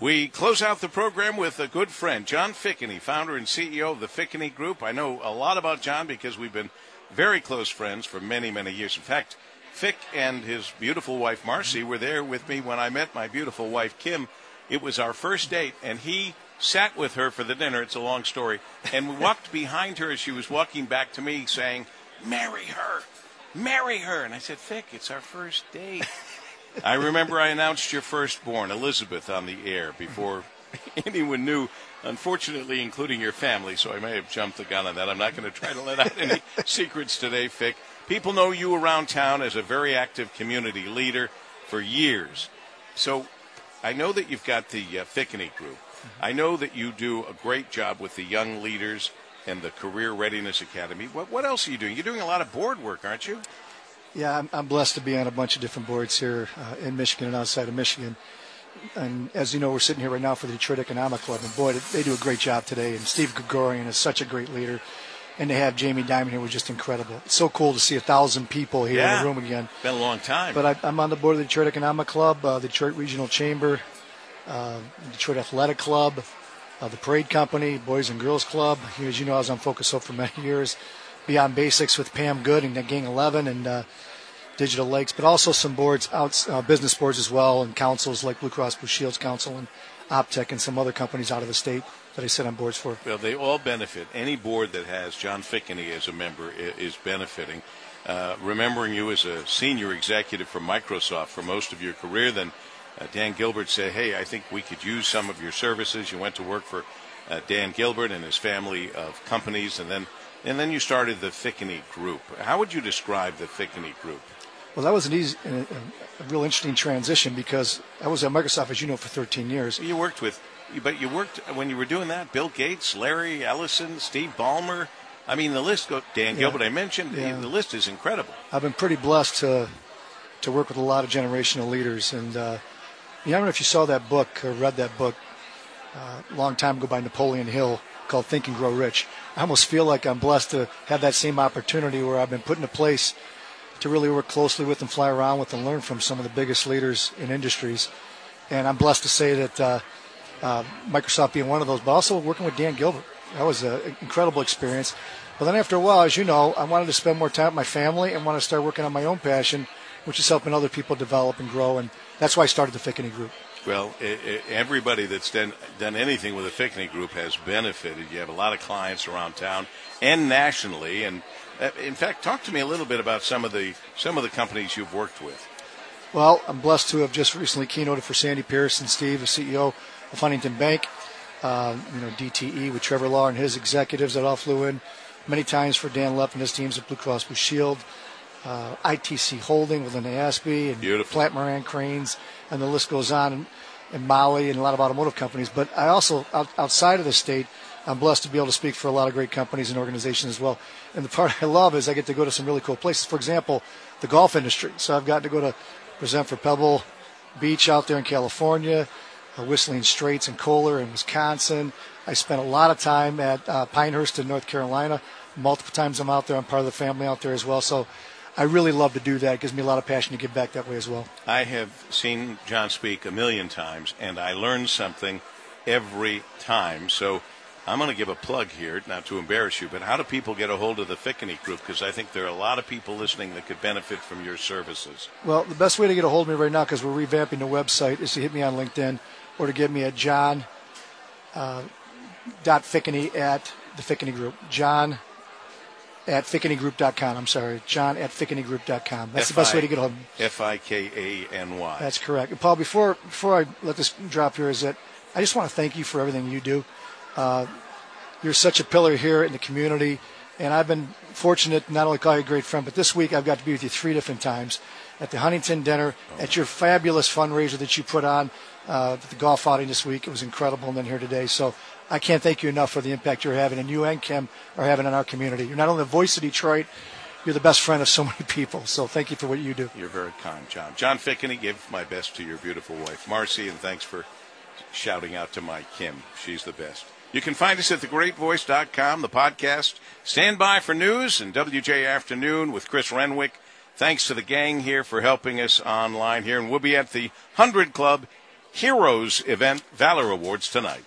We close out the program with a good friend, John Fikany, founder and CEO of the Fikany Group. I know a lot about John because we've been very close friends for many, many years. In fact, Fick and his beautiful wife Marcy were there with me when I met my beautiful wife Kim. It was our first date, and he sat with her for the dinner. It's a long story. And we walked behind her as she was walking back to me saying, Marry her! Marry her! And I said, Fick, it's our first date. I remember I announced your firstborn, Elizabeth, on the air before anyone knew, unfortunately, including your family, so I may have jumped the gun on that. I'm not going to try to let out any secrets today, Fick. People know you around town as a very active community leader for years. So I know that you've got the uh, Fikany group. I know that you do a great job with the young leaders and the Career Readiness Academy. What, what else are you doing? You're doing a lot of board work, aren't you? Yeah, I'm, I'm blessed to be on a bunch of different boards here uh, in Michigan and outside of Michigan. And as you know, we're sitting here right now for the Detroit Economic Club, and boy, they do a great job today. And Steve Grigorian is such a great leader, and to have Jamie Dimon here was just incredible. It's so cool to see a thousand people here Yeah. in the room again. Been a long time. But I, I'm on the board of the Detroit Economic Club, uh, the Detroit Regional Chamber, uh, Detroit Athletic Club, uh, the Parade Company, Boys and Girls Club. As you know, I was on Focus Hope for many years. Beyond Basics with Pam Good and Gang 11 and uh, Digital Lakes, but also some boards, out, uh, business boards as well, and councils like Blue Cross Blue Shields Council and Optech and some other companies out of the state that I sit on boards for. Well, they all benefit. Any board that has John Fikany as a member is benefiting. Uh, remembering you as a senior executive for Microsoft for most of your career, then uh, Dan Gilbert said, "Hey, I think we could use some of your services." You went to work for uh, Dan Gilbert and his family of companies, and then and then you started the Fikany Group. How would you describe the Fikany Group? Well, that was an easy, a, a real interesting transition because I was at Microsoft, as you know, for 13 years. You worked with, but you worked when you were doing that. Bill Gates, Larry Ellison, Steve Ballmer. I mean, the list goes. Dan Yeah. Gilbert, I mentioned. Yeah. The list is incredible. I've been pretty blessed to to work with a lot of generational leaders, and uh, you know, I don't know if you saw that book or read that book uh, a long time ago by Napoleon Hill called Think and Grow Rich. I almost feel like I'm blessed to have that same opportunity where I've been put in a place to really work closely with and fly around with and learn from some of the biggest leaders in industries. And I'm blessed to say that uh, uh, Microsoft being one of those, but also working with Dan Gilbert. That was an incredible experience. But then after a while, as you know, I wanted to spend more time with my family and want to start working on my own passion, which is helping other people develop and grow. And that's why I started the Fikany Group. Well, i i everybody that's done done anything with the Fikany Group has benefited. You have a lot of clients around town and nationally. And uh, in fact, talk to me a little bit about some of the some of the companies you've worked with. Well, I'm blessed to have just recently keynoted for Sandy and Steve, the CEO of Huntington Bank. Uh, you know, DTE with Trevor Lauer and his executives that all flew in many times for Dan Loepp and his teams at Blue Cross Blue Shield. Uh, ITC Holding with Linda Apsey and Beautiful. Plante Moran Cranes, and the list goes on. And, and Molly and a lot of automotive companies. But I also, out, outside of the state, I'm blessed to be able to speak for a lot of great companies and organizations as well. And the part I love is I get to go to some really cool places. For example, the golf industry. So I've gotten to go to present for Pebble Beach out there in California, uh, Whistling Straits in Kohler in Wisconsin. I spent a lot of time at uh, Pinehurst in North Carolina. Multiple times I'm out there. I'm part of the family out there as well. So I really love to do that. It gives me a lot of passion to give back that way as well. I have seen John speak a million times, and I learn something every time. So I'm going to give a plug here, not to embarrass you, but how do people get a hold of the Fikany Group? Because I think there are a lot of people listening that could benefit from your services. Well, the best way to get a hold of me right now, because we're revamping the website, is to hit me on LinkedIn or to get me at John uh, dot Fikany at the Fikany Group. John at fikanygroup.com. I'm sorry, John at fikanygroup.com. That's the best way to get a hold of me. F I K A N Y. That's correct. And Paul, before before I let this drop here, is that I just want to thank you for everything you do. Uh, you're such a pillar here in the community, and I've been fortunate not only to call you a great friend, but this week I've got to be with you three different times at the Huntington dinner, at your fabulous fundraiser that you put on, uh, the golf outing this week. It was incredible, and then here today. So I can't thank you enough for the impact you're having, and you and Kim are having in our community. You're not only the voice of Detroit, you're the best friend of so many people. So thank you for what you do. You're very kind, John. John Fikany, give my best to your beautiful wife, Marcy, and thanks for shouting out to my Kim. She's the best. You can find us at thegreatvoice.com, the podcast. Stand by for news and WJ Afternoon with Chris Renwick. Thanks to the gang here for helping us online here. And we'll be at the 100 Club Heroes Event Valor Awards tonight.